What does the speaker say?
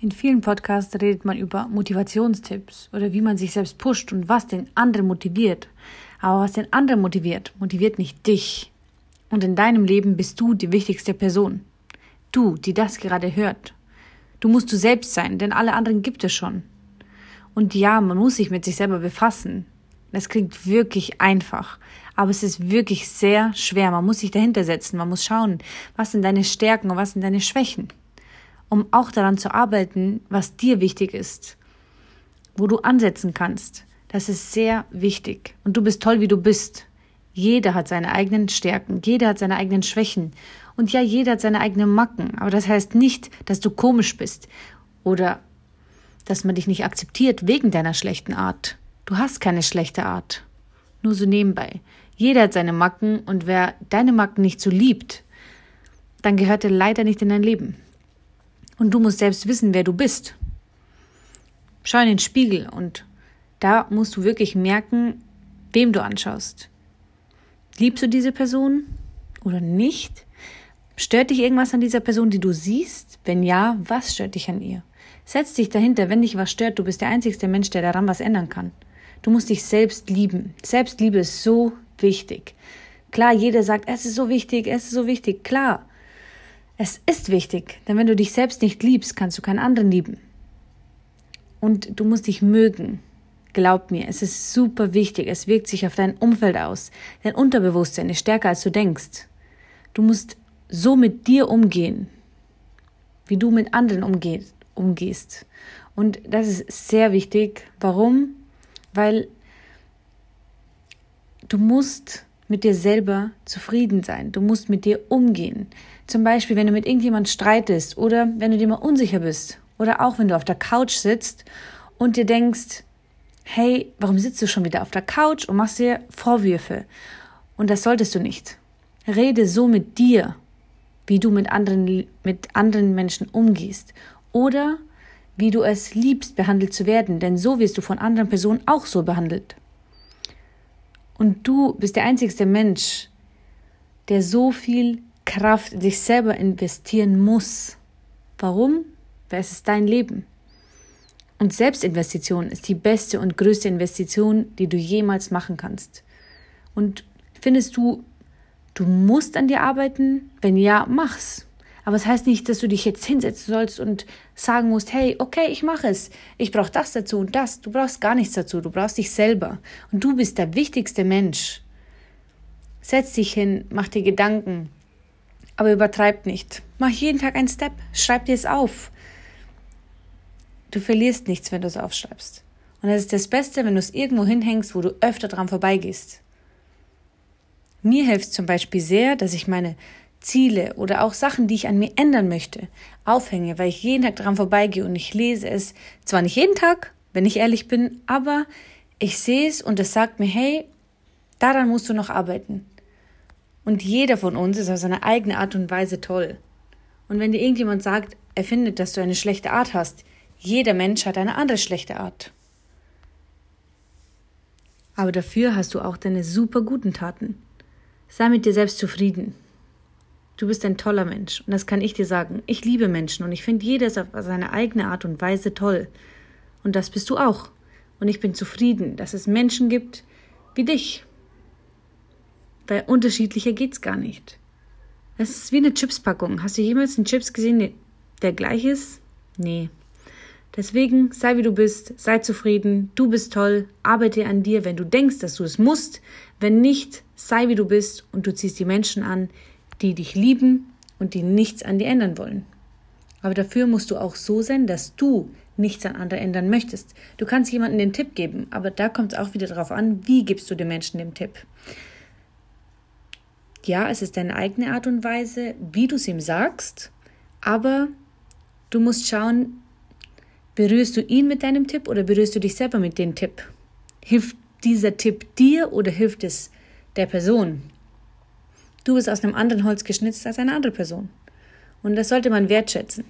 In vielen Podcasts redet man über Motivationstipps oder wie man sich selbst pusht und was den anderen motiviert. Aber was den anderen motiviert, motiviert nicht dich. Und in deinem Leben bist du die wichtigste Person. Du, die das gerade hört. Du musst du selbst sein, denn alle anderen gibt es schon. Und ja, man muss sich mit sich selber befassen. Das klingt wirklich einfach, aber es ist wirklich sehr schwer. Man muss sich dahinter setzen, man muss schauen, was sind deine Stärken und was sind deine Schwächen, um auch daran zu arbeiten, was dir wichtig ist, wo du ansetzen kannst. Das ist sehr wichtig. Und du bist toll, wie du bist. Jeder hat seine eigenen Stärken, jeder hat seine eigenen Schwächen und ja, jeder hat seine eigenen Macken. Aber das heißt nicht, dass du komisch bist oder dass man dich nicht akzeptiert wegen deiner schlechten Art. Du hast keine schlechte Art. Nur so nebenbei. Jeder hat seine Macken und wer deine Macken nicht so liebt, dann gehört er leider nicht in dein Leben. Und du musst selbst wissen, wer du bist. Schau in den Spiegel und da musst du wirklich merken, wem du anschaust. Liebst du diese Person oder nicht? Stört dich irgendwas an dieser Person, die du siehst? Wenn ja, was stört dich an ihr? Setz dich dahinter, wenn dich was stört, du bist der einzigste Mensch, der daran was ändern kann. Du musst dich selbst lieben. Selbstliebe ist so wichtig. Klar, jeder sagt, es ist so wichtig, es ist so wichtig. Klar, es ist wichtig, denn wenn du dich selbst nicht liebst, kannst du keinen anderen lieben. Und du musst dich mögen. Glaub mir, es ist super wichtig. Es wirkt sich auf dein Umfeld aus. Dein Unterbewusstsein ist stärker, als du denkst. Du musst so mit dir umgehen, wie du mit anderen umgehst. Und das ist sehr wichtig. Warum? weil du musst mit dir selber zufrieden sein. Du musst mit dir umgehen. Zum Beispiel, wenn du mit irgendjemand streitest oder wenn du dir mal unsicher bist oder auch wenn du auf der Couch sitzt und dir denkst, hey, warum sitzt du schon wieder auf der Couch und machst dir Vorwürfe? Und das solltest du nicht. Rede so mit dir, wie du mit anderen, mit anderen Menschen umgehst. Oder wie du es liebst, behandelt zu werden, denn so wirst du von anderen Personen auch so behandelt. Und du bist der einzigste Mensch, der so viel Kraft in sich selber investieren muss. Warum? Weil es ist dein Leben. Und Selbstinvestition ist die beste und größte Investition, die du jemals machen kannst. Und findest du, du musst an dir arbeiten? Wenn ja, mach's. Aber es das heißt nicht, dass du dich jetzt hinsetzen sollst und sagen musst, hey, okay, ich mache es. Ich brauche das dazu und das. Du brauchst gar nichts dazu. Du brauchst dich selber. Und du bist der wichtigste Mensch. Setz dich hin, mach dir Gedanken. Aber übertreib nicht. Mach jeden Tag einen Step. Schreib dir es auf. Du verlierst nichts, wenn du es aufschreibst. Und es ist das Beste, wenn du es irgendwo hinhängst, wo du öfter dran vorbeigehst. Mir hilft zum Beispiel sehr, dass ich meine Ziele oder auch Sachen, die ich an mir ändern möchte, aufhänge, weil ich jeden Tag dran vorbeigehe und ich lese es zwar nicht jeden Tag, wenn ich ehrlich bin, aber ich sehe es und es sagt mir, hey, daran musst du noch arbeiten. Und jeder von uns ist auf seine eigene Art und Weise toll. Und wenn dir irgendjemand sagt, er findet, dass du eine schlechte Art hast, jeder Mensch hat eine andere schlechte Art. Aber dafür hast du auch deine super guten Taten. Sei mit dir selbst zufrieden. Du bist ein toller Mensch und das kann ich dir sagen. Ich liebe Menschen und ich finde jedes auf seine eigene Art und Weise toll. Und das bist du auch. Und ich bin zufrieden, dass es Menschen gibt wie dich. Weil unterschiedlicher geht's gar nicht. Es ist wie eine Chipspackung. Hast du jemals einen Chips gesehen, der gleich ist? Nee. Deswegen sei wie du bist, sei zufrieden, du bist toll, arbeite an dir, wenn du denkst, dass du es musst. Wenn nicht, sei wie du bist und du ziehst die Menschen an, die dich lieben und die nichts an dir ändern wollen. Aber dafür musst du auch so sein, dass du nichts an anderen ändern möchtest. Du kannst jemandem den Tipp geben, aber da kommt es auch wieder darauf an, wie gibst du dem Menschen den Tipp. Ja, es ist deine eigene Art und Weise, wie du es ihm sagst, aber du musst schauen, berührst du ihn mit deinem Tipp oder berührst du dich selber mit dem Tipp? Hilft dieser Tipp dir oder hilft es der Person? Du bist aus einem anderen Holz geschnitzt als eine andere Person. Und das sollte man wertschätzen.